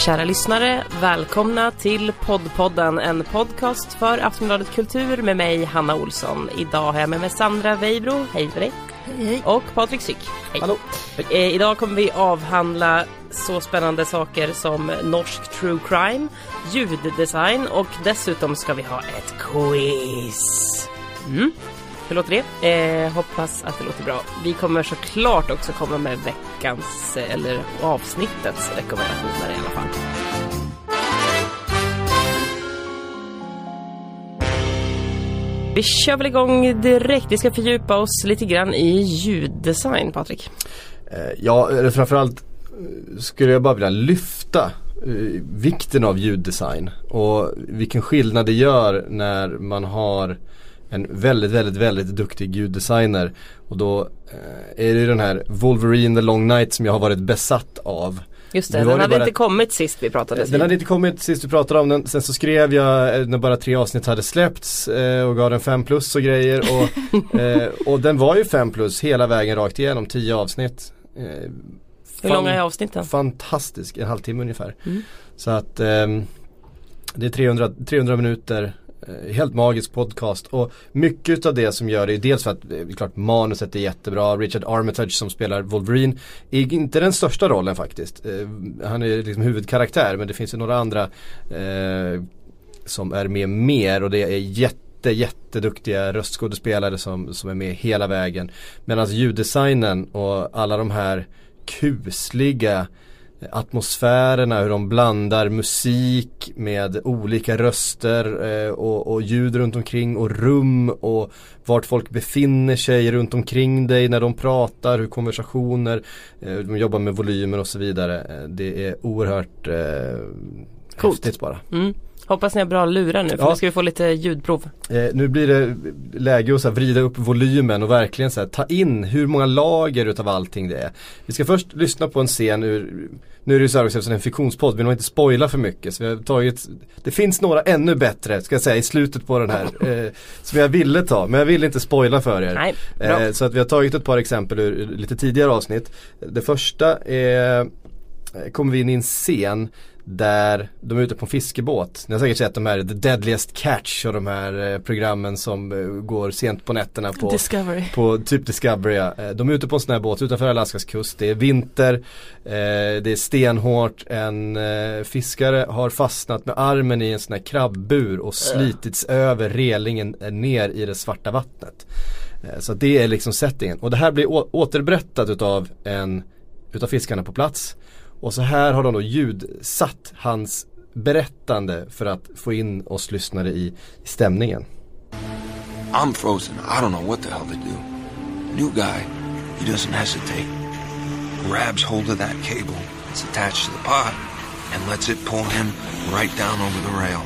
Kära lyssnare, välkomna till Poddpodden, en podcast för Aftonbladet Kultur med mig, Hanna Olsson. Idag har jag med mig Sandra Weibro, hej för dig. Hej. Och Patrik Syk, hej. Hallå. Eh, idag kommer vi avhandla så spännande saker som norsk true crime, ljuddesign och dessutom ska vi ha ett quiz. Mm. Hur låter det? Eh, hoppas att det låter bra. Vi kommer såklart också komma med veckans, eh, eller avsnittets rekommendationer i alla fall. Vi kör väl igång direkt. Vi ska fördjupa oss lite grann i ljuddesign, Patrik. Eh, ja, eller framförallt eh, skulle jag bara vilja lyfta vikten av ljuddesign och vilken skillnad det gör när man har en väldigt, väldigt, väldigt duktig ljuddesigner. Och då eh, är det ju den här Wolverine the Long Night som jag har varit besatt av. Just det, den hade bara- inte kommit sist vi pratade. Den hade inte kommit sist vi pratade om den. Sen så skrev jag eh, när bara tre avsnitt hade släppts eh, och gav den 5 plus och grejer. Och, eh, och den var ju 5 plus hela vägen rakt igenom, 10 avsnitt. Eh, Hur fan- långa är avsnitten? Fantastisk, en halvtimme ungefär. Mm. Så att ehm, det är 300, 300 minuter. Eh, helt magisk podcast och mycket av det som gör det är dels för att eh, det är klart manuset är jättebra. Richard Armitage som spelar Wolverine är inte den största rollen faktiskt. Eh, han är liksom huvudkaraktär men det finns ju några andra eh, som är med mer och det är jätte jätteduktiga röstskådespelare som, som är med hela vägen. Medan ljuddesignen och alla de här kusliga atmosfärerna, hur de blandar musik med olika röster eh, och, och ljud runt omkring och rum och vart folk befinner sig runt omkring dig när de pratar, hur konversationer, eh, de jobbar med volymer och så vidare. Eh, det är oerhört eh, Coolt. häftigt bara. Mm. Hoppas ni har bra lurar nu för Ja. nu ska vi få lite ljudprov. Eh, nu blir det läge att så vrida upp volymen och verkligen så här, ta in hur många lager utav allting det är. Vi ska först lyssna på en scen ur, nu är det ju så här också eftersom det är en fiktionspodd, vi vill inte spoila för mycket. Så vi har tagit, det finns några ännu bättre, ska jag säga, i slutet på den här. Eh, som jag ville ta, men jag vill inte spoila för er. Nej. Eh, så att vi har tagit ett par exempel ur, ur lite tidigare avsnitt. Det första är, eh, kommer vi in i en scen där de är ute på en fiskebåt. Ni har säkert sett de här The Deadliest Catch och de här eh, programmen som eh, går sent på nätterna på Discovery. på typ Discovery. ja. Eh, De är ute på en sån här båt utanför Alaskas kust. Det är vinter, det är stenhårt. En fiskare har fastnat med armen i en sån här krabbbur och slitits över relingen ner i det svarta vattnet. Så det är liksom settingen. Och det här blir återberättat utav en utav fiskarna på plats. Och så här har de då ljudsatt hans berättande för att få in oss lyssnare i, stämningen. I'm frozen. I don't know what the hell to do. New guy, he doesn't hesitate. Grabs hold of that cable that's attached to the pod and lets it pull him right down over the rail.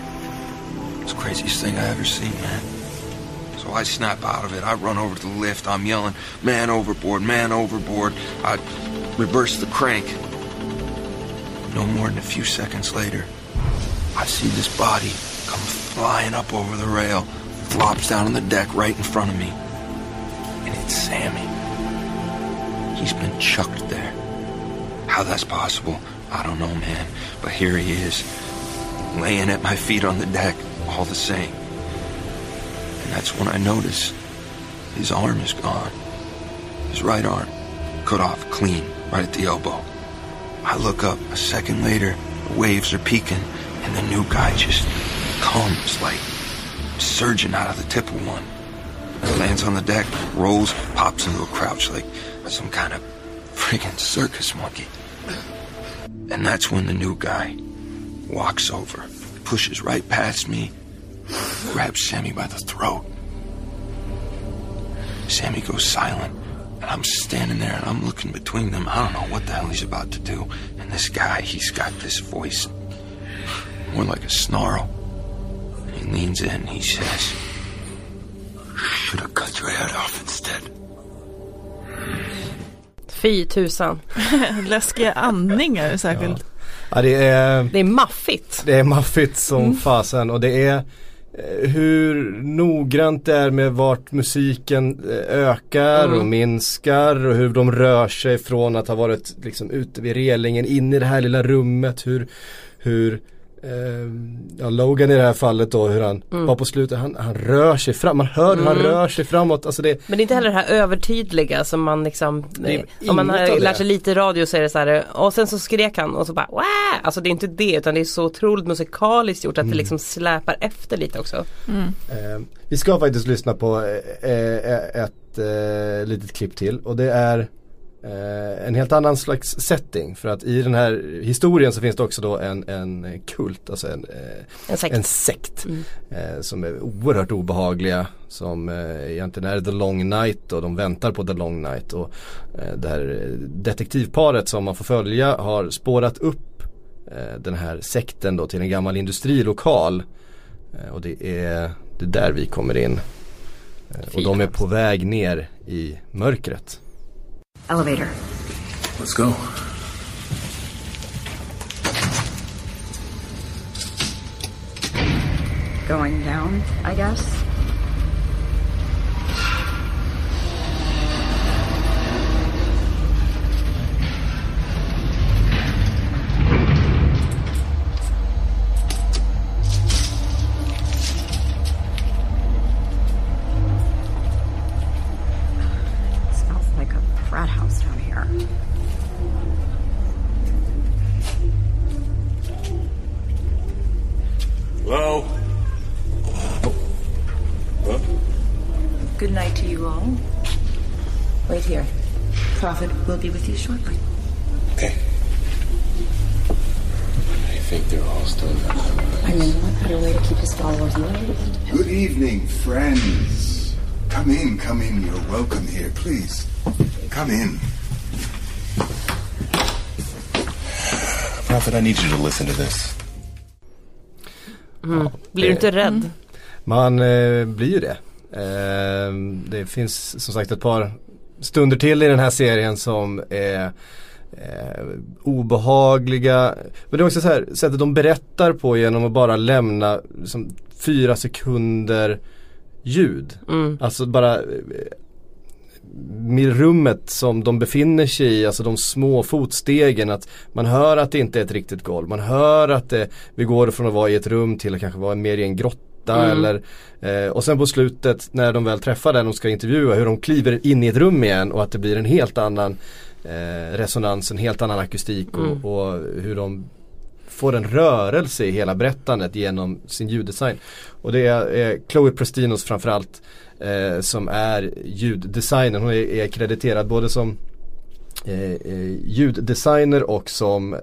It's the craziest thing I ever seen, man. So I snap out of it. I run over to the lift. I'm yelling, man overboard, man overboard. I reverse the crank. No more than a few seconds later, I see this body come flying up over the rail, flops down on the deck right in front of me. And it's Sammy. He's been chucked there. How that's possible, I don't know, man. But here he is, laying at my feet on the deck, all the same. And that's when I notice his arm is gone. His right arm, cut off clean, right at the elbow. I look up a second later, the waves are peaking, and the new guy just comes like surging out of the tip of one. Lands on the deck, rolls, pops into a crouch like some kind of friggin' circus monkey. And that's when the new guy walks over, pushes right past me, grabs Sammy by the throat. Sammy goes silent, I'm standing there and I'm looking between them. I don't know what the hell he's about to do. And this guy, he's got this voice, more like a snarl. He leans in and he says, Should have cut your head off instead. Fy tusan. Läskiga andningar särskilt. Ja, det är Det är maffigt. Det är maffigt som mm. fasen och det är hur noggrant det är med vart musiken eh, ökar Mm. och minskar och hur de rör sig från att ha varit liksom ute vid relingen in i det här lilla rummet. Hur, hur eh, ja, Logan i det här fallet då hur han Mm. var på slutet, han, han rör sig fram, man hör hur han Mm. rör sig framåt. Alltså det, Men det är inte heller det här övertydliga som man liksom eh, Om man har lärt sig lite radio så är det så här Och sen så skrek han och så bara Wah! Alltså det är inte det utan det är så otroligt musikaliskt gjort att Mm. det liksom släpar efter lite också Eh, vi ska faktiskt lyssna på eh, eh, ett eh, litet klipp till och det är eh, en helt annan slags setting. För att i den här historien så finns det också då en, en kult, alltså en, eh, En sekt. en sekt Mm. eh, som är oerhört obehagliga som eh, egentligen är The Long Night och de väntar på The Long Night. Och eh, det här detektivparet som man får följa har spårat upp eh, den här sekten då till en gammal industrilokal. Eh, och det är, det är där vi kommer in. Och de är på väg ner i mörkret. Elevator. Let's go. Going down, I guess. Shortly. Okay. I think they're all still in that I mean, what better way to keep his followers loyal? Good evening, friends. Come in, come in. You're welcome here. Please, come in. Prophet, I need you to listen to this. Blir du inte rädd? Man eh, blir ju det. Eh, det finns som sagt ett par stunder till i den här serien som är eh, obehagliga. Men det är också så här sättet de berättar på genom att bara lämna liksom, fyra sekunder ljud. Mm. Alltså bara eh, med rummet som de befinner sig i, alltså de små fotstegen att man hör att det inte är ett riktigt golv. Man hör att det, vi går från att vara i ett rum till att kanske vara mer i en grotta eller eh, och sen på slutet när de väl träffar den och ska intervjua hur de kliver in i ett rum igen och att det blir en helt annan eh, resonans, en helt annan akustik och, och hur de får en rörelse i hela berättandet genom sin ljuddesign. Och det är eh, Chloe Prestinos framförallt eh, som är ljuddesignen. Hon är, är krediterad både som eh, eh, ljuddesigner och som eh,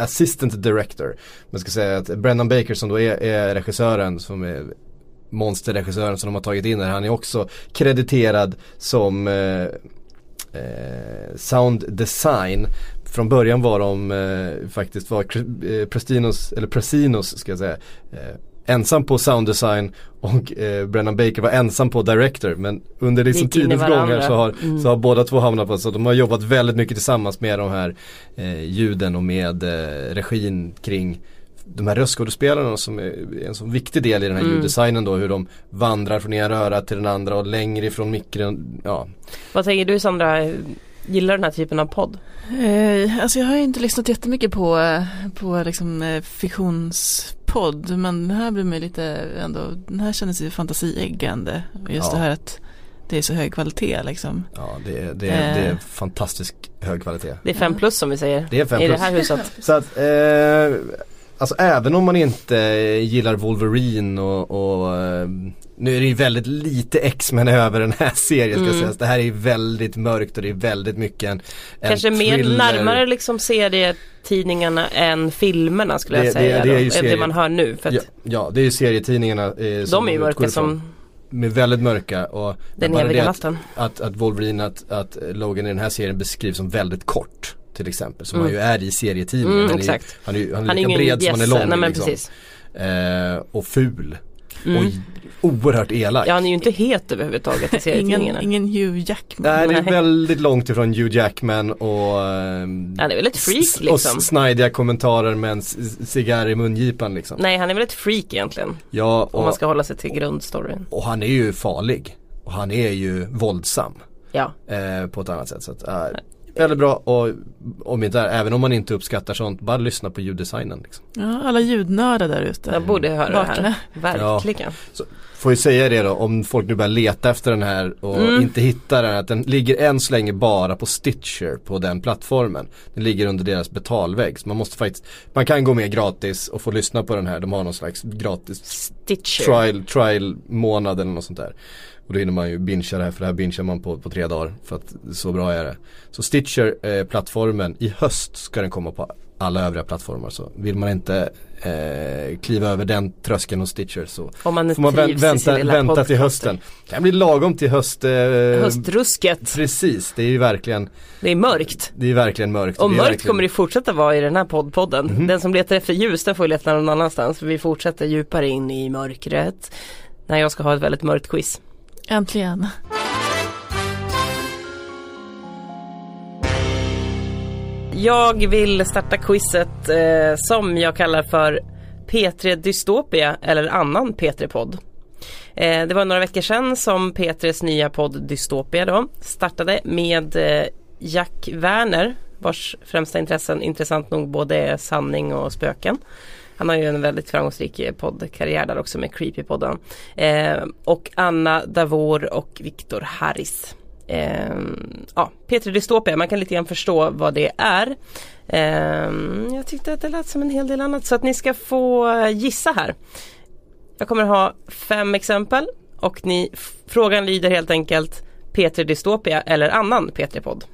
assistant director. Man ska säga att Brendan Baker som då är, är regissören som är monsterregissören som de har tagit in här. Han är också krediterad som eh, eh, sound design. Från början var de eh, faktiskt var eh, Prestinos, eller Presinos ska jag säga eh, ensam på sound design och eh, Brennan Baker var ensam på director men under liksom tidens gånger så har, Mm. så har båda två hamnat på så de har jobbat väldigt mycket tillsammans med de här eh, ljuden och med eh, regin kring de här röstskådespelarna som är en så viktig del i den här Mm. ljuddesignen då hur de vandrar från ena örat till den andra och längre ifrån mikron, ja. Vad tänker du Sandra? Gillar den här typen av podd? Eh, alltså jag har ju inte lyssnat jättemycket på, eh, på liksom eh, fiktionspodd men den här blir mig lite ändå, den här kändes ju fantasieggande. Just Ja. det här att det är så hög kvalitet liksom. Ja det är, det är, det är Eh. fantastisk hög kvalitet. Det är fem plus som vi säger Det är fem i plus. det här huset. Så att, eh, alltså även om man inte gillar Wolverine och, och eh, nu är det ju väldigt lite X-Men över den här serien ska Mm. sägas. Det här är väldigt mörkt och det är väldigt mycket en, en Kanske mer thriller. närmare liksom serietidningarna än filmerna skulle jag Det- det- säga. det är då, ju det, serie- man hör nu. För Ja, ja, det är ju serietidningarna eh, som de är ju mörka som Med väldigt mörka och den eviga det natten. Att, att Wolverine, att, att Logan i den här serien beskrivs som väldigt kort till exempel. Som Mm. han ju är i serietidningen. Mm, han, är, exakt. han är han är Han är lika bred som han är lång. Nej men liksom. Eh, och ful. Och oerhört elak. Ja han är ju inte het överhuvudtaget i serietidningarna. Ingen, ingen Hugh Jackman. Nej, det är väldigt långt ifrån Hugh Jackman och ehm, Han är väl ett freak liksom. Och snajdiga kommentarer med en cigarr i mungipan liksom. Nej han är väl ett freak egentligen. Ja, Om man och, ska hålla sig till grundstoryn. och han är ju farlig. Och han är ju våldsam. Ja. eh, på ett annat sätt. Så att, äh, väldigt bra och om inte, även om man inte uppskattar sånt, bara lyssna på ljuddesignen. Liksom. Ja, alla ljudnördar där ute. Jag borde höra det Vakna. här. Verkligen. Får ju säga det då, om folk nu börjar leta efter den här och Mm. inte hittar den, att den ligger än så länge bara på Stitcher på den plattformen. Den ligger under deras betalvägg. Så man måste faktiskt, man kan gå med gratis och få lyssna på den här. De har någon slags gratis Stitcher. trial, trial månad eller något sånt där. Och då hinner man ju bingea det här för det här bingear man på, på tre dagar. För att så bra är det. Så Stitcher eh, i höst ska den komma på alla övriga plattformar. Så vill man inte eh, kliva över den tröskeln hos Stitcher så Om man får man vä- vänta, vänta till hösten. Det kan bli lagom till höst. Eh, Höstrusket. Precis, det är ju verkligen, Det är mörkt. det är verkligen mörkt. Och mörkt verkligen... kommer det fortsätta vara i den här poddpodden. Mhm. Den som letar efter ljus den får leta någon annanstans. För vi fortsätter djupare in i mörkret. När jag ska ha ett väldigt mörkt quiz. Äntligen. Jag vill starta quizet eh, som jag kallar för P3 Dystopia eller annan P3-podd. Eh, det var några veckor sedan som P3s nya podd Dystopia då startade med eh, Jack Werner vars främsta intressen intressant nog både är sanning och spöken. Han har ju en väldigt framgångsrik eh, poddkarriär där också med Creepypodden. Eh, och Anna Davor och Viktor Harris. Eh, ja, P3 Dystopia, man kan lite grann förstå vad det är. Eh, jag tyckte att det lät som en hel del annat så att ni ska få gissa här. Jag kommer ha fem exempel och ni, frågan lyder helt enkelt P3 Dystopia eller annan P3-podd.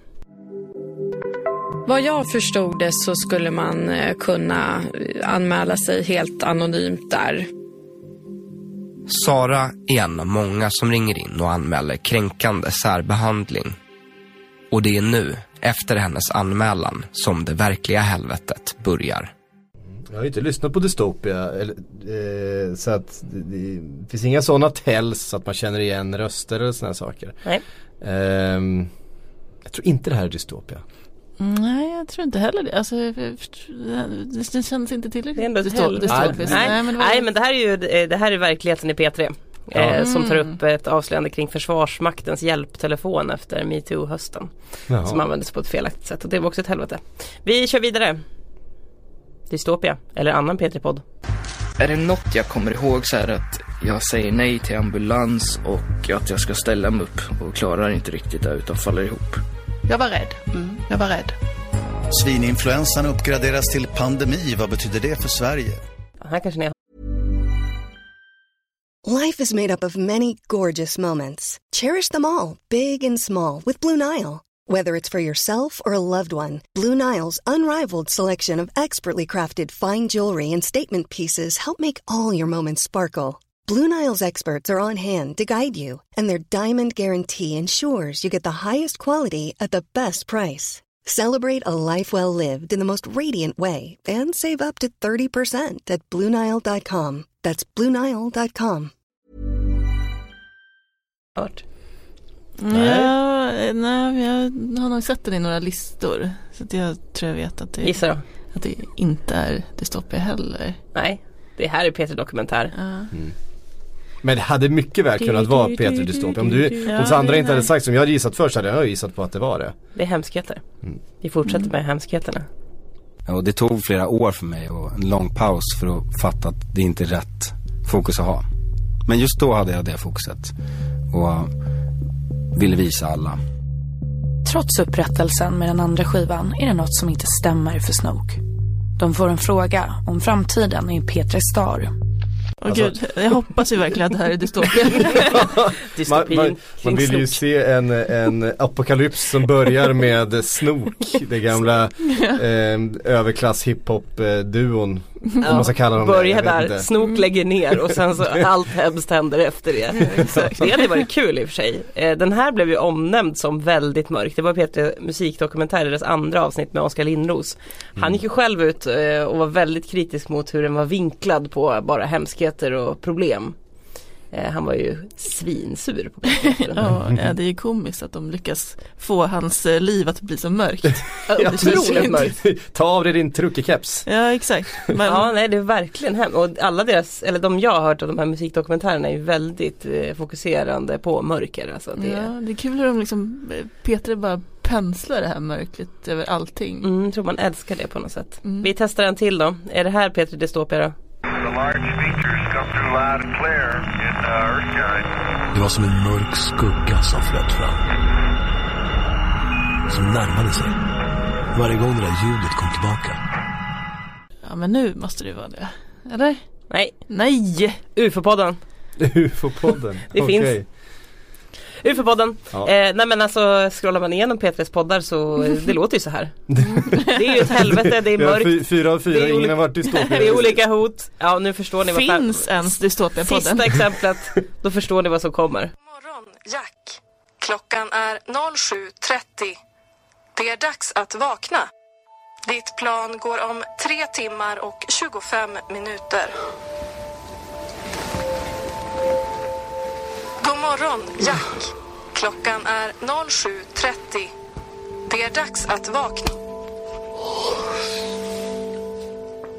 Vad jag förstod det så skulle man eh, kunna eh, anmäla sig helt anonymt där. Sara är en av många som ringer in och anmäler kränkande särbehandling. Och det är nu, efter hennes anmälan, som det verkliga helvetet börjar. Jag har ju inte lyssnat på Dystopia eller, eh, så att det, det finns inga sådana tells så att man känner igen röster eller sådana saker. Nej. Ehm, jag tror inte det här är Dystopia. Nej, jag tror inte heller det. Alltså, det, känns inte tillräckligt. Det är ändå står- Nej, Nej, men nej men det här är ju eh, det här är verkligheten i P3. Ja. Eh, som tar Mm. upp ett avslöjande kring Försvarsmaktens hjälptelefon efter metoo-hösten. Som användes på ett felaktigt sätt och det var också ett helvete. Vi kör vidare. Dystopia eller annan P3-podd. Är det något jag kommer ihåg så är det att jag säger nej till ambulans och att jag ska ställa mig upp och klarar inte riktigt det utan faller ihop. Jag var rädd. Mm, jag var rädd. Svininfluensan uppgraderas till pandemi. Vad betyder det för Sverige? Här kanske ni har Life is made up of many gorgeous moments. Cherish them all, big and small, with Blue Nile. Whether it's for yourself or a loved one, Blue Nile's unrivaled selection of expertly crafted fine jewelry and statement pieces help make all your moments sparkle. Blue Nile's experts are on hand to guide you, and their diamond guarantee ensures you get the highest quality at the best price. Celebrate a life well lived in the most radiant way and save up to 30% at BlueNile.com. That's BlueNile.com. hört. Nej. Ja, nej, jag har nog sett den i några listor. Så att jag tror jag vet att det, Gissa då. att det inte är dystopia heller. Nej, det här är P3 Dokumentär. Men det hade mycket väl kunnat vara Peter Dystopia. Om, du, Ja, om Sandra det inte hade är- sagt som jag hade gissat först hade jag gissat på att det var det. Det är hemskheter. Vi fortsätter med hemskheterna. Ja, Och det tog flera år för mig och en lång paus för att fatta att det inte är rätt fokus att ha. Men just då hade jag det fokuset och ville visa alla. Trots upprättelsen med den andra skivan är det något som inte stämmer för Snoke. De får en fråga om framtiden i P3 Star. Åh Alltså- gud, jag hoppas ju verkligen att det här är dystopia. Man, man, man vill ju se en, en apokalyps som börjar med Snok, det gamla eh, överklass hiphop-duon. Om man ska kalla dem Börja där, inte. Snok lägger ner och sen så allt hemskt händer efter det. Det hade varit kul i och för sig. Eh, Den här blev ju omnämnd som väldigt mörk. Det var Peter Musikdokumentär, deras andra avsnitt med Oskar Lindros. Han gick ju själv ut eh, och var väldigt kritisk mot hur den var vinklad på bara hemskheter och problem. Eh, han var ju svinsur på. Ja, ja, det är ju komiskt att de lyckas få hans eh, liv att bli så mörkt. Ja, Otroligt mörkt. Ta av dig din truckekeps. Ja, exakt. Men, Ja, nej det är verkligen hemskt. Och alla deras, eller de jag har hört av de här musikdokumentärerna är ju väldigt eh, fokuserande på mörker. Alltså det, ja, det är kul hur de liksom, eh, Peter bara penslar det här mörkret över allting. Mm, tror man älskar det på något sätt. Vi testar en till då. Är det här Peter Dystopia då? Det var som en mörk skugga som flöt fram. Som närmade sig. Varje gång det där ljudet kom tillbaka. Ja, men nu måste det vara det. Eller? Nej. Nej! UFO-podden. UFO-podden. Det Okej. finns. UFO-podden. Ja. Eh, nej men alltså scrollar man igenom Petres poddar så det låter ju så här. det är ju ett helvete, det är mörkt. fy- fyra av fyra, ingen har varit dystopia. Det är olika hot. Ja nu förstår ni vad fan- Finns ens Dystopia-podden? Sista exemplet, då förstår ni vad som kommer. Jack. Klockan är 07.30. Det är dags att vakna. Ditt plan går om 3 timmar och 25 minuter. Morgon, Jack. Klockan är 07.30. Det är dags att vakna.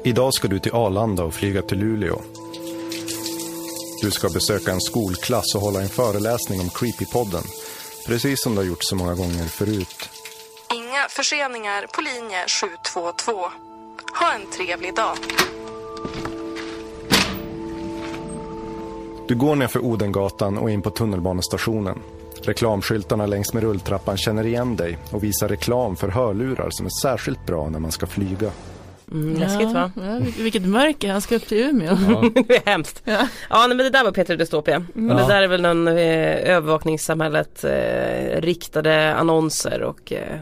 Idag ska du till Arlanda och flyga till Luleå. Du ska besöka en skolklass och hålla en föreläsning om Creepypodden. Precis som du har gjort så många gånger förut. Inga förseningar på linje 722. Ha en trevlig dag. Du går ner för Odengatan och in på tunnelbanestationen. Reklamskyltarna längs med rulltrappan känner igen dig och visar reklam för hörlurar som är särskilt bra när man ska flyga. Mm, läskigt va? Ja, vil- vilket mörker, han ska upp till Umeå. det är hemskt. Ja. nej men det där var Peter Dystopia. Mm. Det Ja. där är väl någon eh, övervakningssamhället eh, riktade annonser och eh, ja,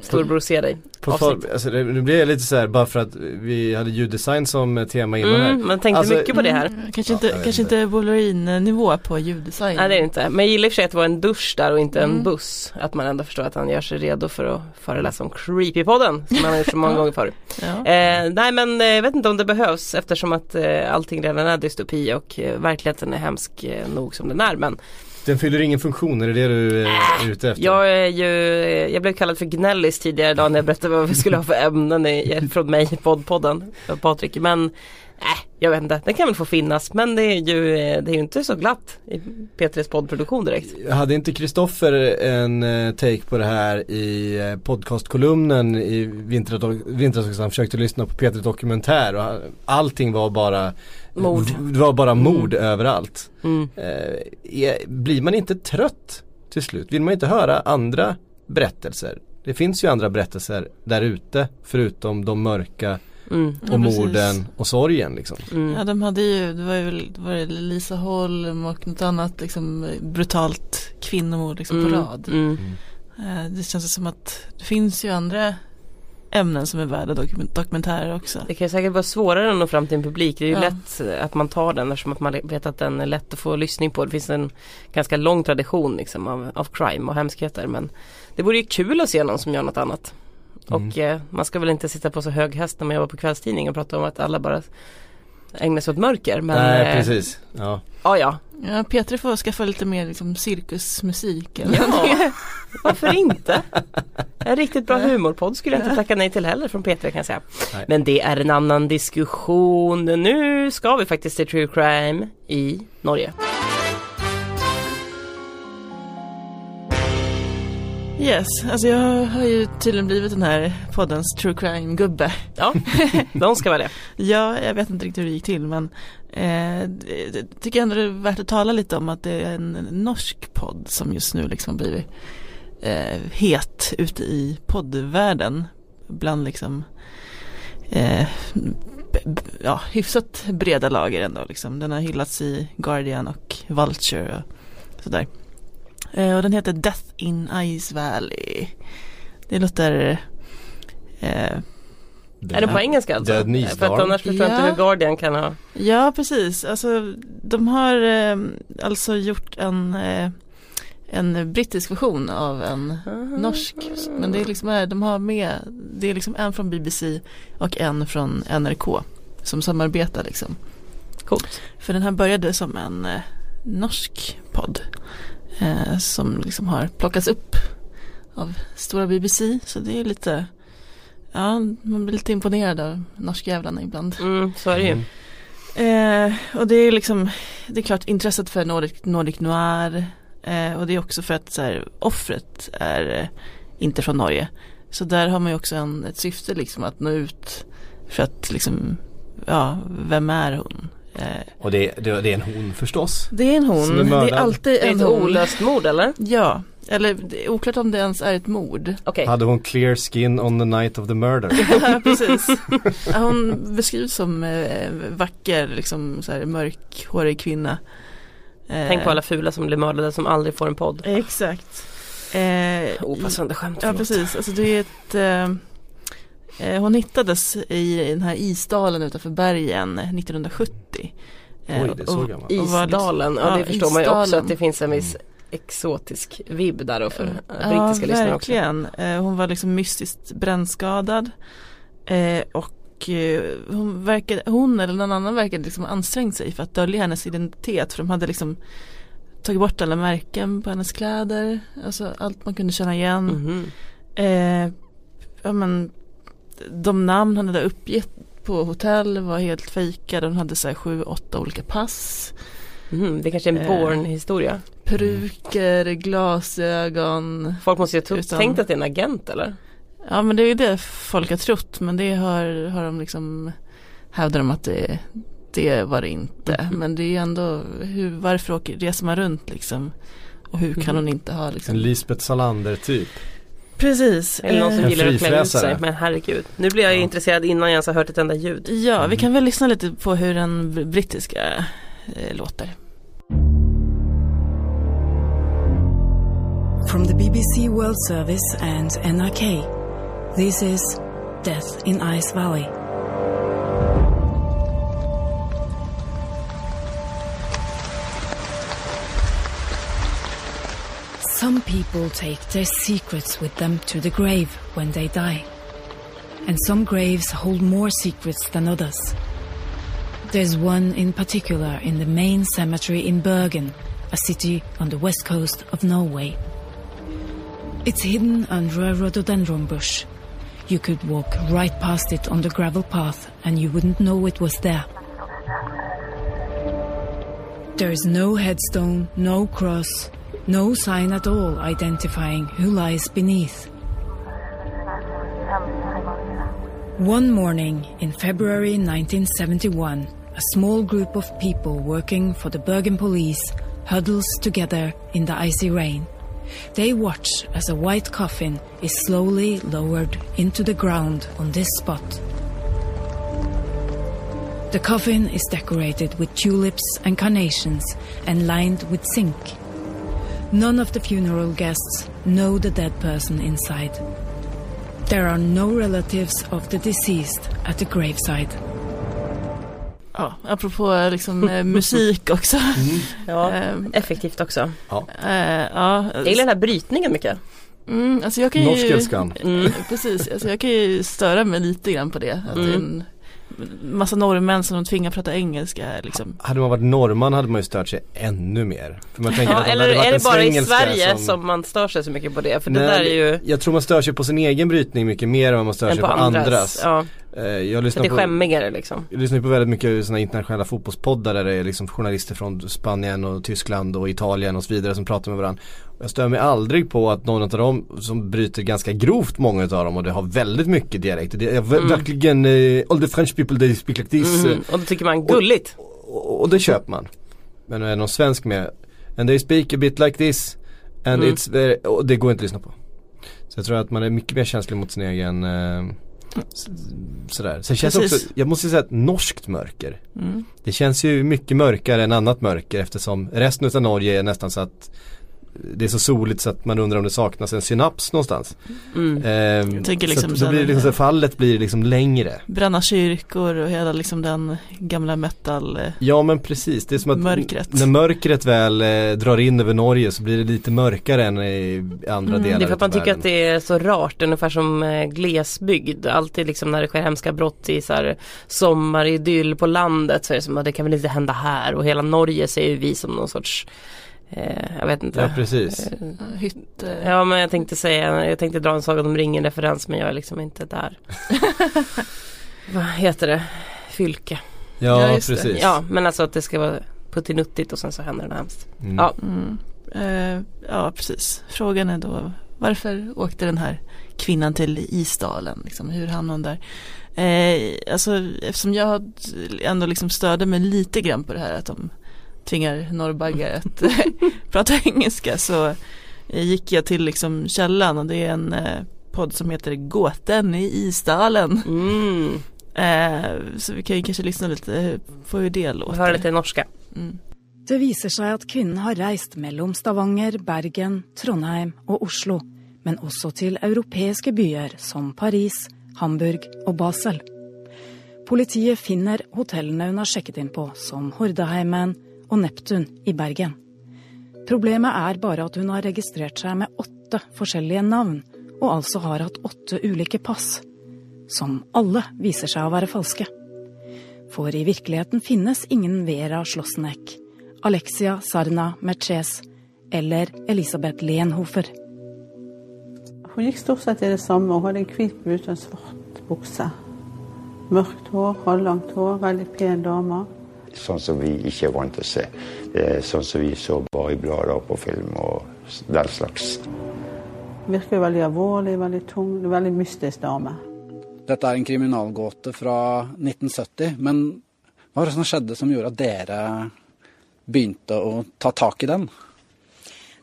storbror ser dig. På avsnitt. alltså, det, nu blir jag lite så här bara för att vi hade ljuddesign som tema innan Mm, här. man tänkte Alltså, mycket på det här. Mm, Kanske inte, kanske inte Wolverine-nivå på ljuddesign. Nej det är det inte. Men jag gillar i och för sig att det var en dusch där och inte en Mm. buss. Att man ändå förstår att han gör sig redo för att föreläsa om Creepypodden. Som han har gjort så många gånger förr. Ja. Eh, nej men eh, jag vet inte om det behövs eftersom att eh, allting redan är dystopi och eh, verkligheten är hemsk eh, nog som den är. Men Den fyller ingen funktion, är det det du eh, är ute efter? jag är ju, jag blev kallad för gnällis tidigare idag när jag berättade vad vi skulle ha för ämnen i, från mig i poddpodden. Patrik. Men nej, jag vet inte. Den kan väl få finnas. Men det är ju, eh, det är ju inte så glatt i P3s poddproduktion direkt. Hade inte Kristoffer en eh, take på det här i podcastkolumnen i vintras, också, han försökte lyssna på Peter Dokumentär och allting var bara Mord. Det var bara mord Mm. överallt. Mm. Eh, blir man inte trött till slut? Vill man inte höra andra berättelser? Det finns ju andra berättelser där ute förutom de mörka Mm. Ja, och precis. morden och sorgen liksom. Ja de hade ju, det var ju väl, var det Lisa Holm och något annat liksom brutalt kvinnomord liksom på Mm, rad. mm. Eh, Det känns som att det finns ju andra ämnen som är värda dokument- dokumentärer också. Det kan ju säkert vara svårare att nå fram till en publik. Det är ju Ja. lätt eh, att man tar den eftersom att man vet att den är lätt att få lyssning på. Det finns en ganska lång tradition liksom av, av crime och hemskheter. Men det vore ju kul att se någon som gör något annat. Mm. Och eh, man ska väl inte sitta på så hög häst när man jobbar på kvällstidning och prata om att alla bara ägnar sig åt mörker. Men, Nej eh, precis. Ja. Ja, ja. Ja, Peter får skaffa lite mer liksom cirkusmusik. Eller Ja. varför inte? En riktigt bra humorpodd skulle jag inte tacka nej till heller från Peter kan jag säga. Nej. Men det är en annan diskussion. Nu ska vi faktiskt till true crime i Norge. Yes, alltså jag har ju tydligen blivit den här poddens true crime-gubbe. Ja, de ska vara det. Ja, jag vet inte riktigt hur det gick till men eh, tycker jag ändå det är värt att tala lite om att det är en, norsk podd som just nu liksom har blivit eh, het ute i poddvärlden. Bland liksom eh, ja, hyfsat breda lager ändå liksom. Den har hyllats i Guardian och Vulture och sådär. Eh, och den heter Death in Ice Valley. Det låter eh, Är det på engelska alltså? Dead För att annars förstår jag inte Ja. hur Guardian kan ha Ja, precis. Alltså, de har eh, alltså gjort en, eh, en brittisk version av en norsk. Men det är liksom, eh, de har med, det är liksom en från BBC och en från NRK som samarbetar liksom. Coolt. För den här började som en eh, norsk podd. Eh, som liksom har plockats upp av stora BBC. Så det är lite, ja man blir lite imponerad av norskjävlarna ibland. Mm, så är det ju. Eh, och det är liksom, det är klart intresset för Nordic, Nordic Noir. Eh, och det är också för att så här, offret är eh, inte från Norge. Så där har man ju också en, ett syfte liksom att nå ut. För att liksom, ja, vem är hon? Eh, Och det, det, det är en hon förstås. det är en hon, är det är alltid Det är en ett hon. olöst mord eller? Ja, eller det är oklart om det ens är ett mord. Okej. Hade hon clear skin on the night of the murder? Ja, precis. Hon beskrivs som eh, vacker, liksom så här mörkhårig kvinna. Eh, Tänk på alla fula som blir mördade som aldrig får en podd. Exakt. Eh, Opassande skämt, Ja förlåt. precis, alltså det är ett eh, eh, Hon hittades i den här isdalen utanför bergen 1970 Eh, Oj, det är så och- gammalt. och Isdalen, ja, det förstår man ju också isdalen. att det finns en viss exotisk vibb där då för eh, Ja, brittiska lyssnare också. verkligen. Eh, hon var liksom mystiskt brännskadad. Eh, och eh, hon, verkade, hon eller någon annan verkade liksom ansträngt sig för att dölja hennes identitet. För de hade liksom tagit bort alla märken på hennes kläder. Alltså allt man kunde känna igen. Mhm. Eh, ja, men, de namn hon hade uppgett på hotell var helt fejkade. Hon hade så här sju, åtta olika pass. Mhm, det kanske är en Eh, Born-historia. Peruker, glasögon. Folk måste ju ha tänkt att det är en agent eller? Ja men det är ju det folk har trott men det har, har de liksom hävdar de att det, det var det inte. Mhm. Men det är ju ändå hur, varför åker, reser man runt liksom? Och hur kan Mhm. hon inte ha liksom? En Lisbeth Salander typ. Precis. Eller någon som eh, gillar att klä ut sig. Men herregud. Nu blir jag intresserad innan jag ens har hört ett enda ljud. Ja, vi kan väl lyssna lite på hur den br- brittiska eh, låter. From the BBC World Service and NRK, this is Death in Ice Valley. Some people take their secrets with them to the grave when they die. And some graves hold more secrets than others. There's one in particular in the main cemetery in Bergen, a city on the west coast of Norway. It's hidden under a rhododendron bush. You could walk right past it on the gravel path and you wouldn't know it was there. There is no headstone, no cross, no sign at all identifying who lies beneath. One morning in February 1971, a small group of people working for the Bergen police huddles together in the icy rain. They watch as a white coffin is slowly lowered into the ground on this spot. The coffin is decorated with tulips and carnations and lined with zinc. None of the funeral guests know the dead person inside. There are no relatives of the deceased at the graveside. Ja, apropå liksom eh, musik också. Ja, Ehm, effektivt också. Ja. eh, ja. Jag gillar den här brytningen mycket. Mm, alltså jag kan ju, Norskelskan. Mm, precis, alltså jag kan ju störa mig lite grann på det. Att det är en massa norrmän som de tvingar prata engelska liksom. Hade man varit norrman hade man ju stört sig ännu mer. För man tänker Ja, att det eller är det bara i Sverige som... man stör sig så mycket på det? För det Nej, där är ju Jag tror man stör sig på sin egen brytning mycket mer än vad man stör än sig på på andras. andras. Ja, Eh, Jag lyssnar det är på liksom. Jag lyssnar på väldigt mycket sådana internationella fotbollspoddar där det är liksom journalister från Spanien och Tyskland och Italien och så vidare som pratar med varandra. Och Jag stör mig aldrig på att någon av dem som bryter ganska grovt många av dem och det har väldigt mycket dialekt. Det är Mm. verkligen eh, all the French people they speak like this. Mhm. Och då tycker man gulligt. Och, och det köper man. Men är någon svensk med and they speak a bit like this and Mm. it's very, och det går inte att lyssna på. Så jag tror att man är mycket mer känslig mot sin egen eh, Sådär. Sen känns Precis. också, jag måste säga att norskt mörker Mm. Det känns ju mycket mörkare än annat mörker eftersom resten av Norge är nästan så att det är så soligt så att man undrar om det saknas en synaps någonstans. Mm. Ehm, så liksom att så då blir det liksom, så fallet blir liksom längre. Bränna kyrkor och hela liksom den gamla metal eh, Ja men precis, det är som att Mörkret. när mörkret väl eh, drar in över Norge så blir det lite mörkare än i andra Mm, delar Det är för att man tycker världen. att det är så rart, ungefär som eh, glesbygd. Alltid liksom när det sker hemska brott i så här sommaridyll på landet så är det som att det kan väl inte hända här och hela Norge ser ju vi som någon sorts eh, jag vet inte. Ja precis. Eh. Ja men jag tänkte säga, jag tänkte dra en Sagan om ringen referens men jag är liksom inte där. Vad heter det? Fylke. Ja, det. precis. Ja men alltså att det ska vara puttinuttigt och sen så händer det hemskt. Mm. Ja. Mm. Eh, ja, precis. Frågan är då varför åkte den här kvinnan till Isdalen? Liksom, hur hamnade hon där? Eh, alltså, eftersom jag ändå liksom störde mig lite grann på det här att de tvingar norrbaggar att eh, prata engelska så eh, gick jag till liksom källan och det är en eh, podd som heter Gåten i Isdalen. Mm. Eh, så vi kan ju kanske lyssna lite på hur det låter. Höra lite norska. Mm. Det viser seg at kvinnen har reist mellom Stavanger, Bergen, Trondheim og Oslo, men også til europeiske byer som Paris, Hamburg og Basel. Politiet finner hotellene hun har sjekket inn på, som Hordaheimen og Neptun i Bergen. Problemet er bare at hun har registrert seg med åtte forskjellige navn, og altså har hatt åtte ulike pass, som alle viser seg å være falske. For i virkeligheten finnes ingen Vera Slosnek, Alexia Sarna Merces eller Elisabeth Lenhofer. Hun gikk stort sett i det samme. Hun hadde en hvit bluse og en svart bukse. Mørkt hår, halvlangt hår, veldig pen dame. Sånn som vi ikke er vant til å se. Er sånn som vi så bare i blader og på film og den slags. Virker jo veldig alvorlig, veldig tung. Veldig mystisk dame. Dette er en kriminalgåte fra 1970, men hva var det som skjedde som gjorde at dere begynte å ta tak i den?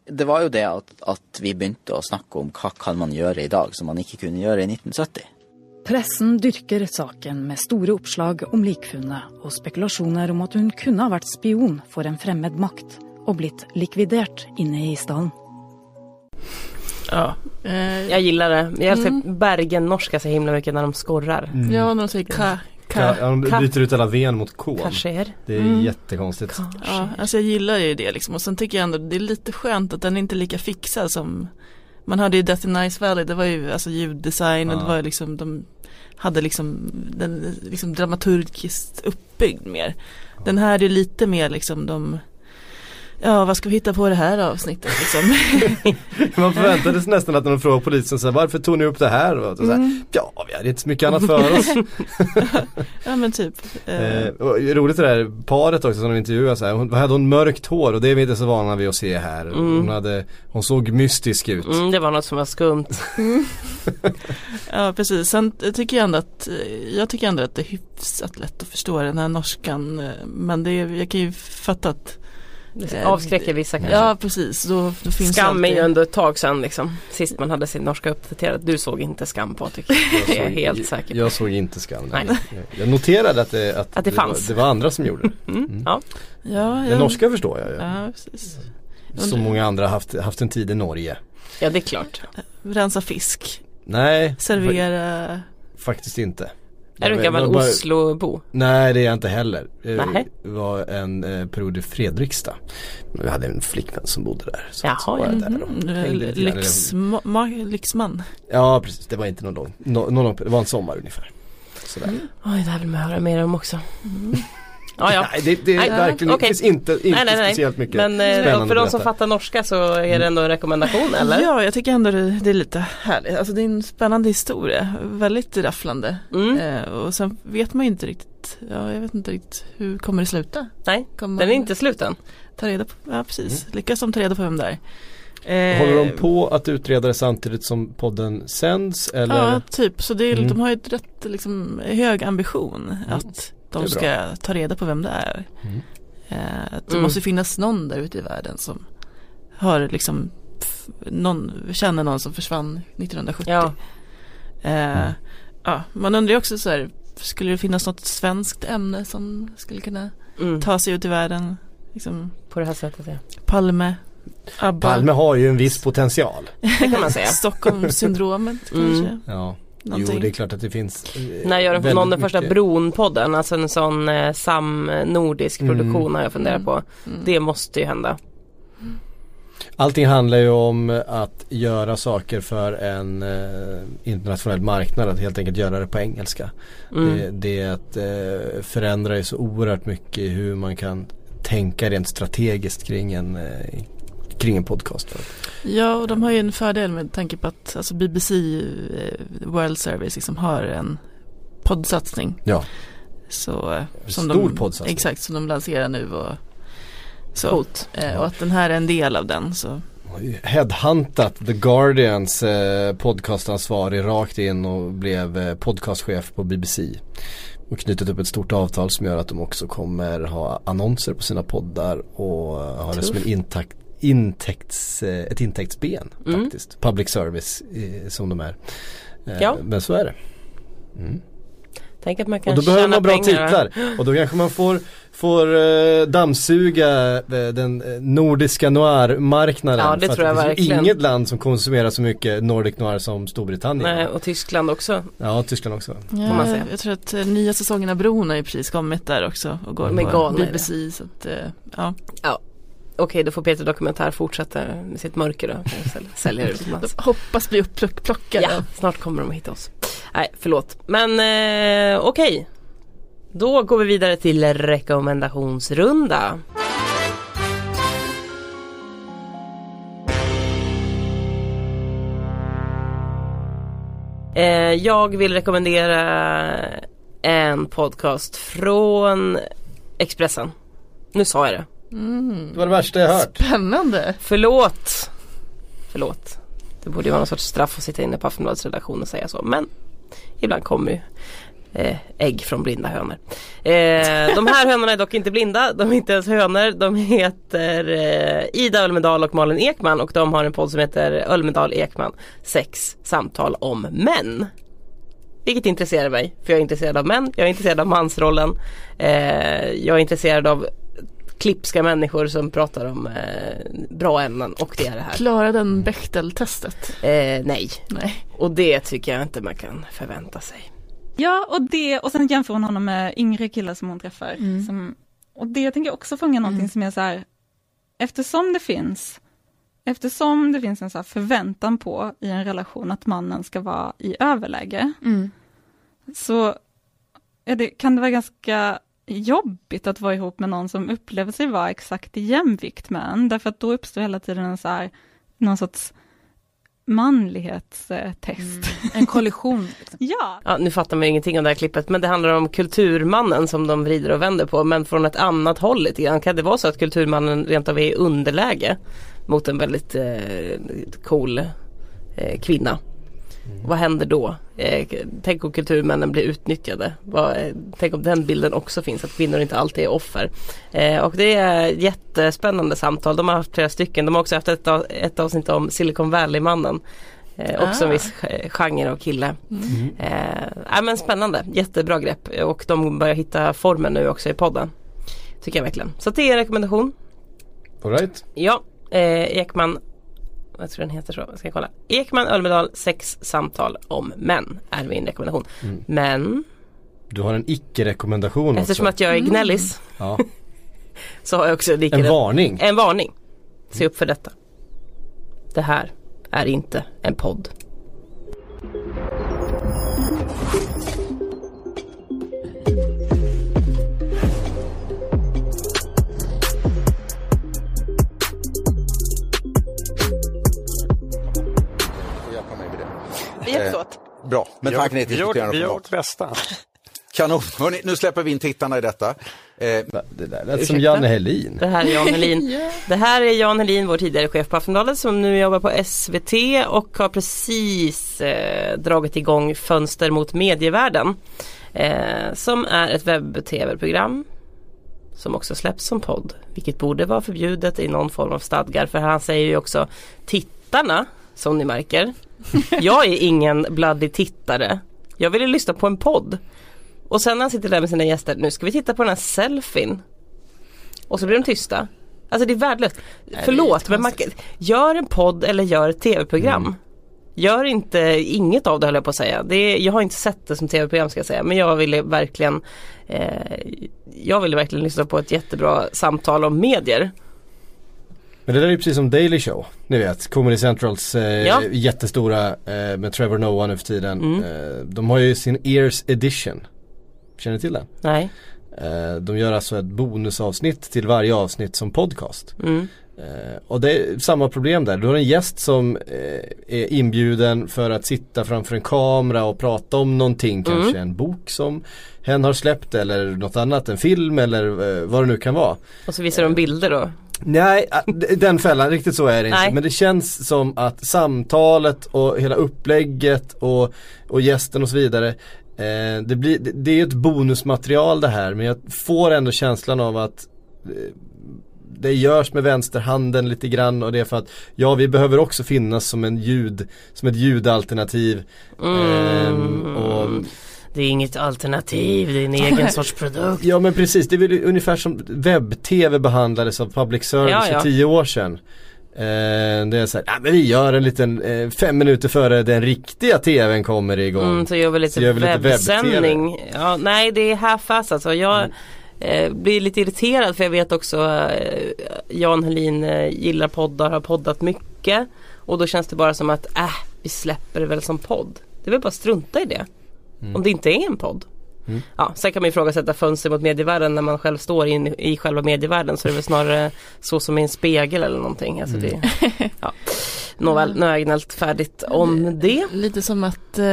Det var jo det at, at vi begynte å snakke om hva kan man gjøre i dag som man ikke kunne gjøre i 1970. Pressen dyrker saken med store oppslag om likfunnet og spekulasjoner om at hun kunne ha vært spion for en fremmed makt og blitt likvidert inne i isdalen. Ja, eh, Jag gillar det. Jag älskar Mm. Bergen-norska så himla mycket när de skorrar. Mm. Ja, när de säger ka, ka, Ja, de byter ut alla ven mot K. Kasher. Det är Mm. jättekonstigt. Ja, alltså jag gillar ju det liksom och sen tycker jag ändå det är lite skönt att den är inte lika fixad som man hade ju Death in Nice Valley, det var ju alltså ljuddesign och Ja. det var ju liksom de hade liksom den liksom dramaturgiskt uppbyggd mer. Den här är lite mer liksom de Ja vad ska vi hitta på det här avsnittet liksom. Man förväntade sig nästan att de frågade polisen så här, varför tog ni upp det här? Och så här Mm. Ja, vi hade inte så mycket annat för oss. ja men typ. eh, Eh, roligt det där paret också som de intervjuade så här. Hon, hade hon mörkt hår och det är vi inte så vana vid att se här. Mm. Hon, hade, hon såg mystisk ut. Mm, det var något som var skumt. Ja precis, sen tycker jag ändå att Jag tycker ändå att det är hyfsat lätt att förstå den här norskan eh, Men det jag kan ju fatta att avskräcker vissa kanske. Ja precis, då, då finns Skam är ju ändå ett tag sedan liksom. Sist man hade sin norska uppdaterad. Du såg inte Skam Patrik. Det är jag helt säker. Jag såg inte Skam. Nej. Jag, jag noterade att det, att Att det fanns. Var, det var andra som gjorde det. Mm. Ja. Ja, Den norska förstår jag ju. Ja precis Så många andra har haft, haft en tid i Norge. ja, det är klart. Rensa fisk, Nej, servera fa- faktiskt inte. Är du en gammal bara- Oslobo? Nej det är jag inte heller. Det Nej. var en eh, period i Fredrikstad. Men vi hade en flickvän som bodde där. Så Jaha, var jag där mm, ma- lyxman Ja precis, det var inte någon lång, no, någon lång, det var en sommar ungefär. Sådär. Oj, det här vill man höra mer om också. Ja, ja. Nej det, det är Nej, verkligen, det finns inte, inte nej, nej, nej. speciellt mycket Men eh, spännande för de som fattar norska så är det ändå en rekommendation eller? Ja, jag tycker ändå det, det är lite härligt. Alltså det är en spännande historia, väldigt rafflande. Mm. Eh, och sen vet man ju inte riktigt, ja jag vet inte riktigt hur kommer det sluta? Nej, Kommer den är inte slut än. Ta reda på, ja precis, lyckas de ta reda på vem det är? Eh, Mm. Håller de på att utreda det samtidigt som podden sänds eller? Ja, typ. Så det är, Mm. de har ju ett rätt liksom, hög ambition att De bra. ska ta reda på vem det är. Mm. Eh, det Mm. måste finnas någon där ute i världen som har liksom någon, känner någon som försvann 1970. Ja. Eh, ja, man undrar ju också så här, skulle det finnas något svenskt ämne som skulle kunna Mm. ta sig ut i världen? Liksom På det här sättet ja. Palme, Abba. Palme har ju en viss potential. Det kan man säga. Stockholmssyndromet Mm. kanske. Ja. Någonting. Jo det är klart att det finns eh, När gör någon den första. Bron-podden, alltså en sån eh, sam-nordisk Mm. produktion har jag funderat på. Mm. Det måste ju hända. Allting handlar ju om att göra saker för en eh, internationell marknad, att helt enkelt göra det på engelska. Mm. Det, det är att eh, förändra ju så oerhört mycket hur man kan tänka rent strategiskt kring en, eh, kring en podcast. Ja, och de har ju en fördel med tanke på att alltså BBC eh, World Service liksom har en poddsatsning. Ja. Så, eh, Stor de, poddsatsning. Exakt, som de lanserar nu och så. Coolt. Eh, och att den här är en del av den så. headhuntat The Guardians eh, podcastansvarig rakt in och blev eh, podcastchef på BBC. Och knutit upp ett stort avtal som gör att de också kommer ha annonser på sina poddar och eh, ha det som en intakt, intäkts, eh, ett intäktsben Mm. faktiskt. Public service eh, som de är. Eh, Ja. Men så är det. Mm. Tänk att man kan Och då behöver man bra pengar. titlar och då kanske man får, får dammsuga den nordiska noir-marknaden. Ja, det För att tror jag det verkligen. inget land som konsumerar så mycket Nordic noir som Storbritannien. Nej, och Tyskland också. Ja, Tyskland också. Får man Ja, säga. jag tror att nya säsongen av Bron har ju precis kommit där också och går Med på det. BBC så att, ja. Ja. Okej, då får Peter Dokumentär fortsätta med sitt mörker då. Sälj- Sälja det utomlands. Hoppas bli upplockade. Ja, snart kommer de att hitta oss. Nej, förlåt. Men eh, okej. Då går vi vidare till rekommendationsrunda. Eh, jag vill rekommendera en podcast från Expressen. Nu sa jag det. Mm. Det var det värsta jag hört. Spännande. Förlåt. Förlåt. Det borde ju vara någon sorts straff att sitta inne på Aftonbladets redaktion och säga så. Men ibland kommer ju eh, ägg från blinda hönor. Eh, de här hönorna är dock inte blinda. De är inte ens hönor. De heter eh, Ida Ölmedal och Malin Ekman och de har en podd som heter Ölmedal Ekman. Sex samtal om män. Vilket intresserar mig. För jag är intresserad av män. Jag är intresserad av mansrollen. Eh, jag är intresserad av klipska människor som pratar om eh, bra ämnen och det är det här. Klara den Bechdel-testet? Eh, nej. nej. Och det tycker jag inte man kan förvänta sig. Ja, och, det, och sen jämför hon honom med yngre killar som hon träffar. Som, och det tänker jag också fånga någonting som är så här, eftersom det finns Eftersom det finns en så här förväntan på i en relation att mannen ska vara i överläge, så är det, kan det vara ganska jobbigt att vara ihop med någon som upplever sig vara exakt i jämvikt med en, därför att då uppstår hela tiden en så här, någon sorts manlighetstest. En kollision. Liksom. ja. Ja, nu fattar man ju ingenting om det här klippet men det handlar om kulturmannen som de vrider och vänder på men från ett annat håll lite grann. Kan det vara så att kulturmannen rent av är i underläge mot en väldigt eh, cool eh, kvinna? Vad händer då? Eh, tänk om kulturmännen blir utnyttjade. Vad, eh, tänk om den bilden också finns, att kvinnor inte alltid är offer. Eh, och det är jättespännande samtal. De har haft flera stycken. De har också haft ett, av- ett avsnitt om Silicon Valley-mannen. Eh, också en Ah. viss eh, genre av kille. Eh, ja, men spännande, jättebra grepp och de börjar hitta formen nu också i podden. Tycker jag verkligen. Så det är en rekommendation. All right. Ja, eh, Ekman, jag tror den heter så, jag ska kolla. Ekman Ölmedal, sex samtal om män är min rekommendation. Mm. Men Du har en icke-rekommendation eftersom också. att jag är gnällis Ja. så har jag också en, En varning. En varning. Se upp för detta. Det här är inte en podd. Hjälps åt. Bra, men tack ni vi till gör, diskuterande vi format. vårt bästa. Kanon, Hörrni, nu släpper vi in tittarna i detta. Eh, det där lät som Janne Helin. Det här är Jan Helin. Det här är Jan Helin, vår tidigare chef på Aftonbladet som nu jobbar på SVT och har precis eh, dragit igång Fönster mot medievärlden. Eh, som är ett webb-tv-program som också släpps som podd. Vilket borde vara förbjudet i någon form av stadgar för han säger ju också tittarna som ni märker. Jag är ingen bladdig tittare. Jag ville lyssna på en podd. Och sen när han sitter där med sina gäster, nu ska vi titta på den här selfien. Och så blir de tysta. Alltså det är värdelöst. är Förlåt men man, gör en podd eller gör ett tv-program. Mm. Gör inte inget av det höll jag på att säga. Det är, jag har inte sett det som tv-program ska jag säga men jag ville verkligen eh, Jag ville verkligen lyssna på ett jättebra samtal om medier. Men det där är ju precis som Daily Show. Ni vet, Comedy Centrals eh, Ja. jättestora eh, med Trevor Noah nu för tiden. Mm. Eh, de har ju sin Ears Edition. Känner ni till den? Nej. Eh, de gör alltså ett bonusavsnitt till varje avsnitt som podcast. Mm. Eh, och det är samma problem där. Du har en gäst som eh, är inbjuden för att sitta framför en kamera och prata om någonting. Kanske Mm. en bok som hen har släppt eller något annat. En film eller vad det nu kan vara. Och så visar de bilder då. Nej, d- den fällan, riktigt så är det inte. Nej. Men det känns som att samtalet och hela upplägget och, och gästen och så vidare eh, det, blir, det, det är ett bonusmaterial det här men jag får ändå känslan av att eh, det görs med vänsterhanden lite grann och det är för att ja vi behöver också finnas som en ljud, som ett ljudalternativ. Ehm, och Det är inget alternativ, det är en egen sorts produkt. Ja men precis, det är väl ungefär som webb-tv behandlades av public service Ja, ja. för tio år sedan. Eh, det är såhär, nej men vi gör en liten, eh, fem minuter före den riktiga tvn kommer igång. Mm, så gör vi lite, Så gör vi lite webbsändning. Ja, nej det är half-ass alltså. Jag eh, blir lite irriterad för jag vet också eh, Jan Helin eh, gillar poddar, har poddat mycket. Och då känns det bara som att, äh, vi släpper det väl som podd. Det är väl bara strunta i det. Mm. Om det inte är en podd. Mm. Ja, sen kan man ifrågasätta fönster mot medievärlden när man själv står in i själva medievärlden så är det väl snarare så som i en spegel eller någonting. Alltså det, ja. Nåväl, nu har jag gnällt färdigt om det. Lite som att eh,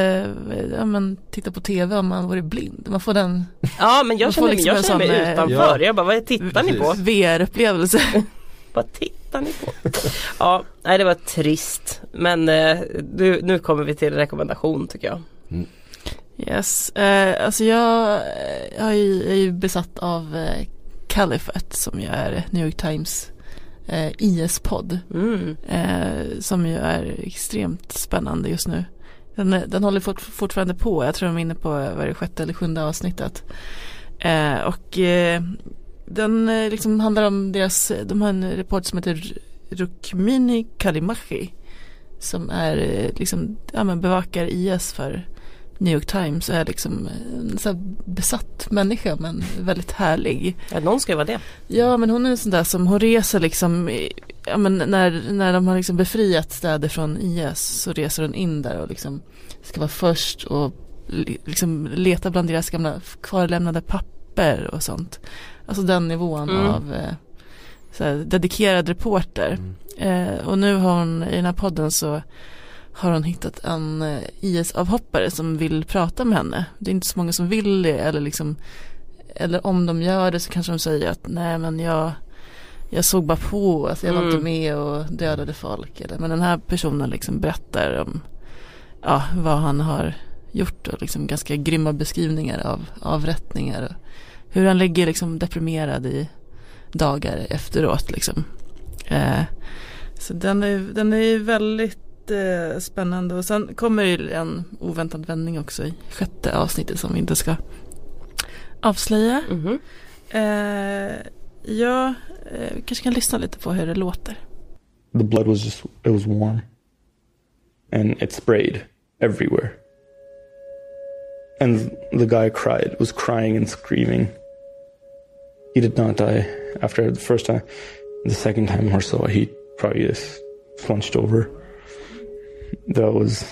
ja, men, titta på tv om man vore blind. Man får den Ja men jag känner, liksom jag känner mig sån, eh, utanför. ja. Jag bara, vad tittar ni på? VR-upplevelse. Vad tittar ni på? Ja, nej det var trist. Men eh, nu, nu kommer vi till rekommendation tycker jag. Yes, eh, alltså jag, eh, jag är ju, besatt av eh, Califat som ju är New York Times eh, IS-podd. Mm. Eh, som ju är extremt spännande just nu. Den, är- den håller fort, fortfarande på, jag tror de är inne på vad är det, sjätte eller sjunde avsnittet. Eh, och eh, den eh, liksom handlar om deras, de har en report som heter Rukmini Kalimachi. Som är eh, liksom, ja men bevakar IS för New York Times och är liksom en så här besatt människa men väldigt härlig. Ja, någon ska ju vara det. Ja men hon är en sån där som, hon reser liksom, ja men när, när de har liksom befriat städer från IS så reser hon in där och liksom ska vara först och li- liksom leta bland deras gamla kvarlämnade papper och sånt. Alltså den nivån Mm. av eh, så här, dedikerad reporter. Eh, och nu har hon, i den här podden så har hon hittat en eh, IS-avhoppare som vill prata med henne. Det är inte så många som vill det eller liksom eller om de gör det så kanske de säger att nej men jag jag såg bara på, alltså jag var Mm. inte med och dödade folk. Eller, men den här personen liksom berättar om ja, vad han har gjort och liksom ganska grymma beskrivningar av avrättningar. Och hur han ligger liksom deprimerad i dagar efteråt liksom. Eh, så den är, den är väldigt eh, spännande och sen kommer ju en oväntad vändning också i sjätte avsnittet som vi inte ska avslöja. Mhm. Eh, ja, eh, vi kanske kan lyssna lite på hur det låter. The blood was just, it was warm. And it sprayed everywhere. And the guy cried, was crying and screaming. He did not die after the first time. The second time or so, he probably just slunched over. That was,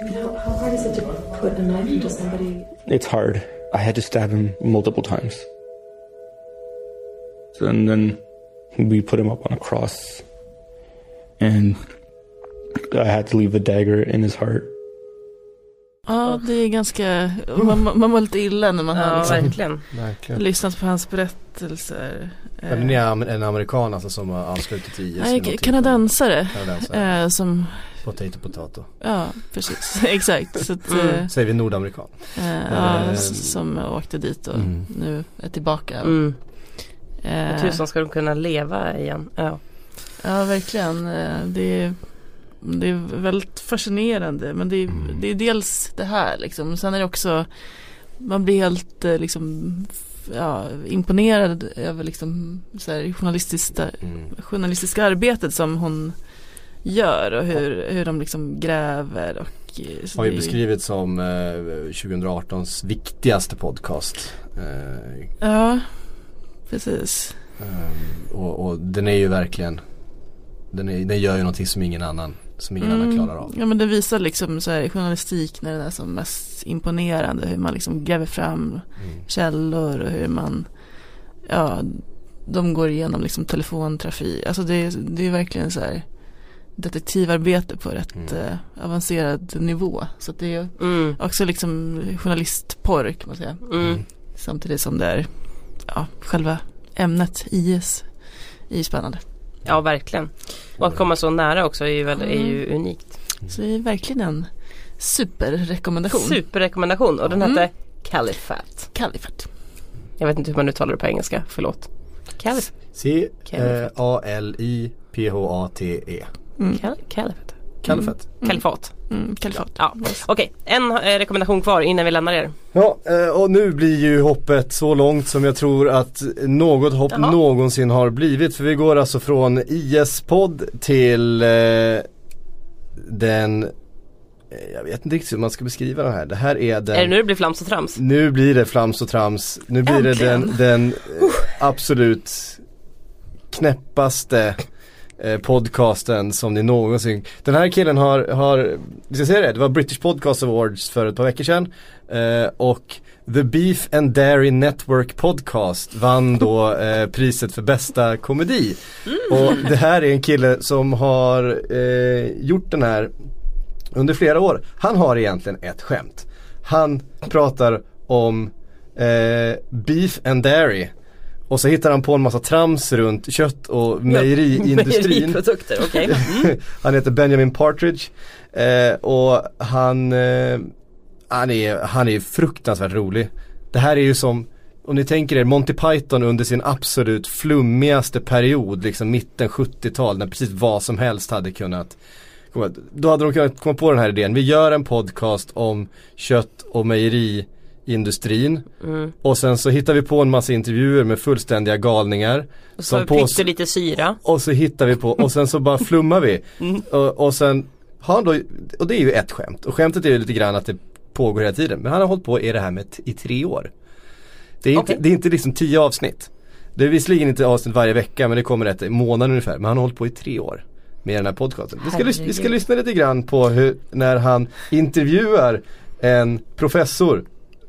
How, how hard is it to put a knife into somebody? it's hard. I had to stab him multiple times. So, and then we put him up on a cross. And I had to leave the dagger in his heart. Ja, det är ganska, man, man mår lite illa när man Ja, har liksom verkligen. Verkligen. lyssnat på hans berättelser. Ja, är am- en amerikan alltså som har anslutit till IS. Nej, kanadensare. Kanadensare. Eh, som, Potato potato. ja precis, exakt. Så att, Mm. eh, Säger vi nordamerikan. eh, ja, Eh, som åkte dit och Mm. nu är tillbaka. Mm. Eh, Och tusan ska de kunna leva igen. Ja. Ja, verkligen. Det är, det är väldigt fascinerande. Men det är, Mm. det är dels det här liksom. Sen är det också, man blir helt eh, liksom ja, imponerad över liksom så här, journalistiska, journalistiska arbetet som hon gör och hur, hur de liksom gräver och eh, Har ju beskrivits som eh, 2018s viktigaste podcast. Eh, Ja, precis. ehm, och, och den är ju verkligen den, är, den gör ju någonting som ingen annan Som ingen annan klarar av. Ja men det visar liksom så här, journalistik när det är som mest imponerande. Hur man liksom gräver fram Mm. källor och hur man, ja, de går igenom liksom telefontrafik. Alltså det, är- det är verkligen så här detektivarbete på rätt Mm. eh, avancerad nivå. Så att det är Mm. också liksom journalistporr kan man säga. Mm. Samtidigt som det är, ja, själva ämnet IS är ju spännande. Ja, verkligen. Och att komma så nära också är ju, väl, är ju Mm. unikt. Så det är verkligen en superrekommendation. Superrekommendation och den Mm. hette Califat. Califat. Jag vet inte hur man uttalar det på engelska, förlåt. Califat. C-A-L-I-P-H-A-T-E. Mm. Cal- Califat. Kalifat. Kalifat. Mm, kalifat. Ja, okej. En eh, rekommendation kvar innan vi lämnar er. Ja, eh, och nu blir ju hoppet så långt som jag tror att något hopp Jaha. någonsin har blivit. För vi går alltså från IS-podd till eh, den, eh, jag vet inte riktigt hur man ska beskriva den här. Det här är den Är det nu det blir flams och trams? Nu blir det flams och trams. Nu blir det den, Äntligen. den eh, absolut knäppaste podcasten som ni någonsin Den här killen har, har vi ska säga det, det var British Podcast Awards för ett par veckor sedan eh, och The Beef and Dairy Network Podcast vann då eh, priset för bästa komedi. Och det här är en kille som har eh, gjort den här under flera år. Han har egentligen ett skämt. Han pratar om eh, beef and dairy. Och så hittar han på en massa trams runt kött och mejeriindustrin. Mejeriprodukter, okej. Mm. han heter Benjamin Partridge. Eh, och han, eh, han, är, han är fruktansvärt rolig. Det här är ju som, om ni tänker er Monty Python under sin absolut flummigaste period, liksom mitten 70-tal, när precis vad som helst hade kunnat då hade de kunnat komma på den här idén. Vi gör en podcast om kött och mejeriindustrin. Mm. Och sen så hittar vi på en massa intervjuer med fullständiga galningar. Och så pytte lite syra. och så hittar vi på, och sen så bara flummar vi. Mm. Och, och sen har han då, och det är ju ett skämt. Och skämtet är ju lite grann att det pågår hela tiden. Men han har hållit på i det här med i tre år. Det är inte, Okej. det är inte liksom tio avsnitt. Det är visserligen inte avsnitt varje vecka men det kommer ett i månaden ungefär. Men han har hållit på i tre år med den här podcasten. Vi ska, vi ska lyssna lite grann på hur, när han intervjuar en professor.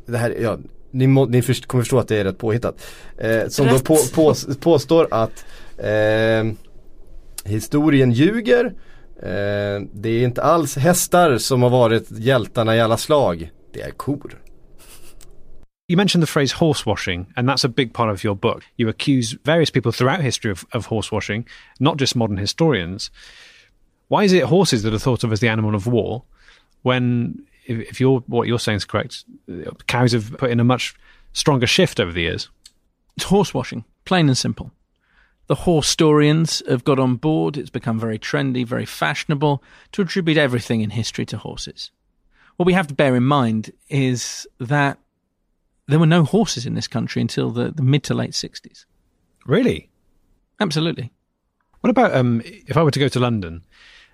Det här, ja, ni, må, ni först, kommer förstå att det är rätt påhittat. Eh, som då Rätt. på, på, påstår att eh, historien ljuger. Eh, det är inte alls hästar som har varit hjältarna i alla slag. Det är kor. You mentioned the phrase horse washing, and that's a big part of your book. You accuse various people throughout history of, of horse washing, not just modern historians. Why is it horses that are thought of as the animal of war when, if, if you're, what you're saying is correct, cows have put in a much stronger shift over the years? It's horse washing, plain and simple. The horse historians have got on board. It's become very trendy, very fashionable to attribute everything in history to horses. What we have to bear in mind is that there were no horses in this country until the, the mid to late 60s. Really? Absolutely. What about um, if I were to go to London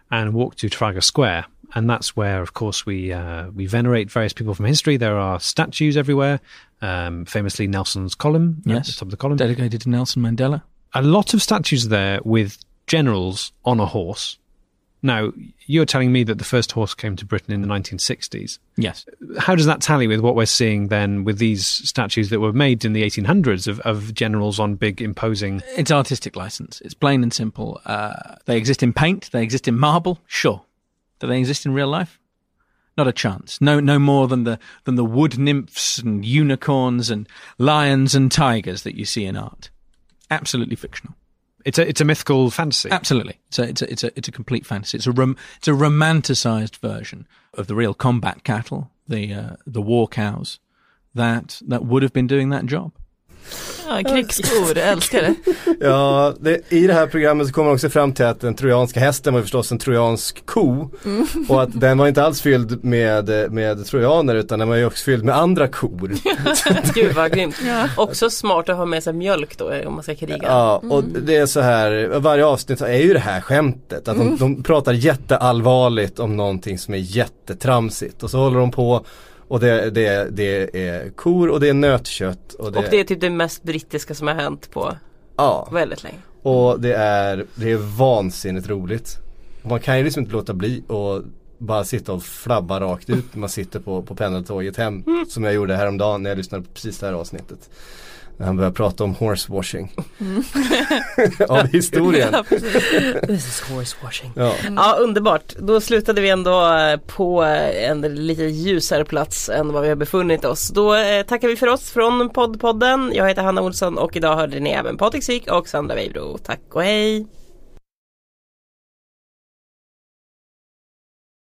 and walk to Trafalgar Square, and that's where, of course, we uh, we venerate various people from history. There are statues everywhere, um, famously Nelson's column at Yes. the top of the column, Dedicated to Nelson Mandela. A lot of statues there with generals on a horse. Now, you're telling me that the first horse came to Britain in the 1960s. Yes. How does that tally with what we're seeing then with these statues that were made in the 1800s of, of generals on big, imposing It's artistic license. It's plain and simple. Uh, they exist in paint. They exist in marble. Sure. Do they exist in real life? Not a chance. No, no more than the than the wood nymphs and unicorns and lions and tigers that you see in art. Absolutely fictional. It's a it's a mythical fantasy. Absolutely. It's a it's a it's a, it's a complete fantasy. It's a rom- it's a romanticized version of the real combat cattle, the uh, the war cows that that would have been doing that job. Ja, krigsskor, jag älskar det. Ja, det, i det här programmet så kommer man också fram till att den trojanska hästen var förstås en trojansk ko. Mm. Och att den var inte alls fylld med, med trojaner utan den var ju också fylld med andra kor. Gud vad grymt. Också smart att ha med sig mjölk då om man ska kriga. Ja, och det är så här, varje avsnitt är ju det här skämtet. Att de, Mm. de pratar jätteallvarligt om någonting som är jättetramsigt. Och så håller de på och det, det, det är kor och det är nötkött. Och det, Och det är typ det mest brittiska som har hänt på ja. väldigt länge. Och det är, det är vansinnigt roligt. Man kan ju liksom inte låta bli och bara sitta och flabba rakt ut när man sitter på, på pendeltåget hem. Mm. Som jag gjorde häromdagen när jag lyssnade på precis det här avsnittet. När han började prata om horsewashing. Mm. Av historien. Ja. This is horsewashing. Ja. Ja underbart, då slutade vi ändå eh, på en lite ljusare plats än vad vi har befunnit oss. Då eh, tackar vi för oss från poddpodden. Jag heter Hanna Olsson och idag hörde ni även Patrik Syk och Sandra Weibro. Tack och hej!